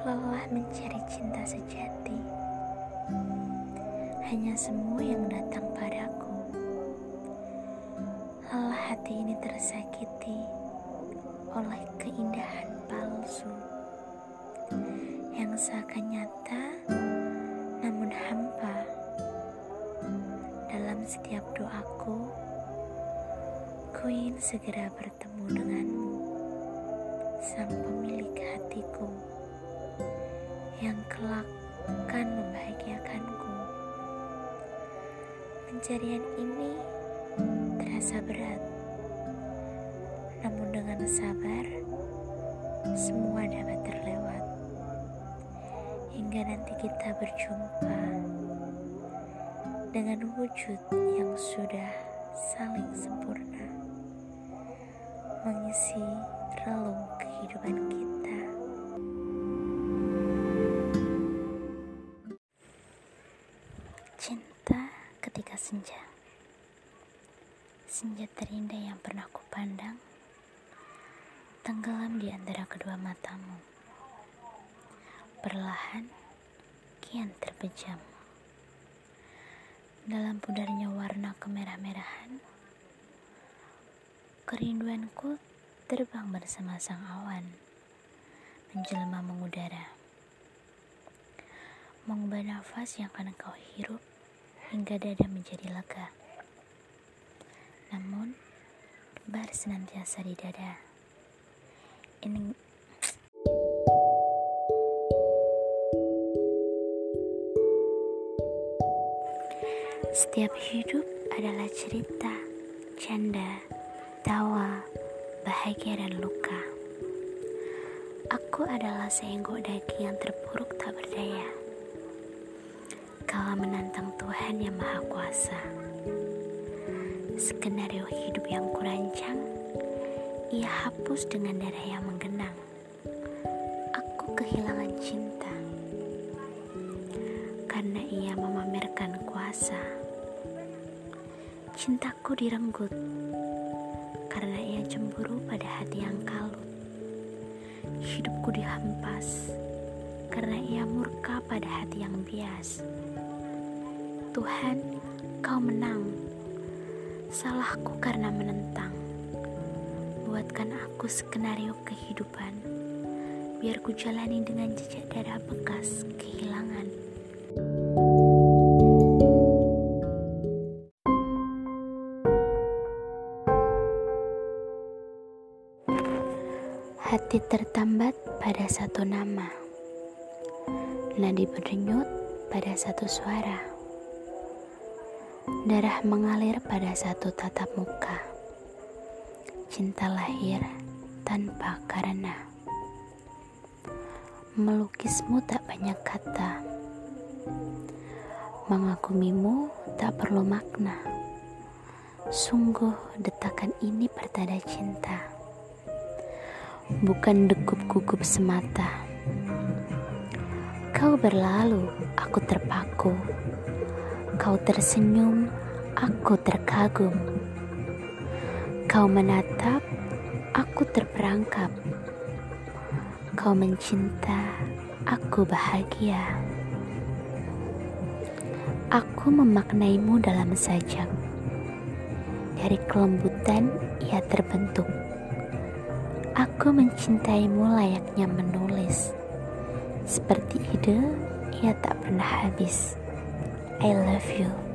Lelah mencari cinta sejati, hanya semua yang datang padaku. Lelah hati ini tersakiti oleh keindahan palsu yang seakan nyata namun hampa. Dalam setiap doaku, ku ingin segera bertemu denganmu, sang pemilik hatiku yang kelak akan membahagiakanku. Pencarian ini terasa berat, namun dengan sabar, semua dapat terlewat hingga nanti kita berjumpa dengan wujud yang sudah saling sempurna, mengisi relung kehidupan kita. Ketika senja, senja terindah yang pernah kupandang, tenggelam di antara kedua matamu. Perlahan, kian terpejam dalam pudarnya warna kemerah-merahan, kerinduanku terbang bersama sang awan, menjelma mengudara, mengubah nafas yang akan kau hirup hingga dada menjadi lega. Namun, bar senantiasa di dada. Ini Setiap hidup adalah cerita, canda, tawa, bahagia, dan luka. Aku adalah seenggok daging yang terpuruk tak berdaya. Kala menantang Tuhan yang Maha Kuasa. Skenario hidup yang kurancang, ia hapus dengan darah yang menggenang. Aku kehilangan cinta karena ia memamerkan kuasa. Cintaku direnggut karena ia cemburu pada hati yang kalut. Hidupku dihempas karena ia murka pada hati yang bias. Tuhan, kau menang. Salahku karena menentang. Buatkan aku skenario kehidupan biar ku jalani dengan jejak darah bekas kehilangan. Hati tertambat pada satu nama, nadi berdenyut pada satu suara, darah mengalir pada satu tatap muka, cinta lahir tanpa karena. Melukismu tak banyak kata, mengagumimu tak perlu makna. Sungguh detakan ini pertanda cinta bukan degup gugup semata. Kau berlalu, aku terpaku. Kau tersenyum, aku terkagum. Kau menatap, aku terperangkap. Kau mencinta, aku bahagia. Aku memaknaimu dalam sajak. Dari kelembutan ia terbentuk Aku mencintaimu layaknya menulis. Seperti ide, ia tak pernah habis. I love you.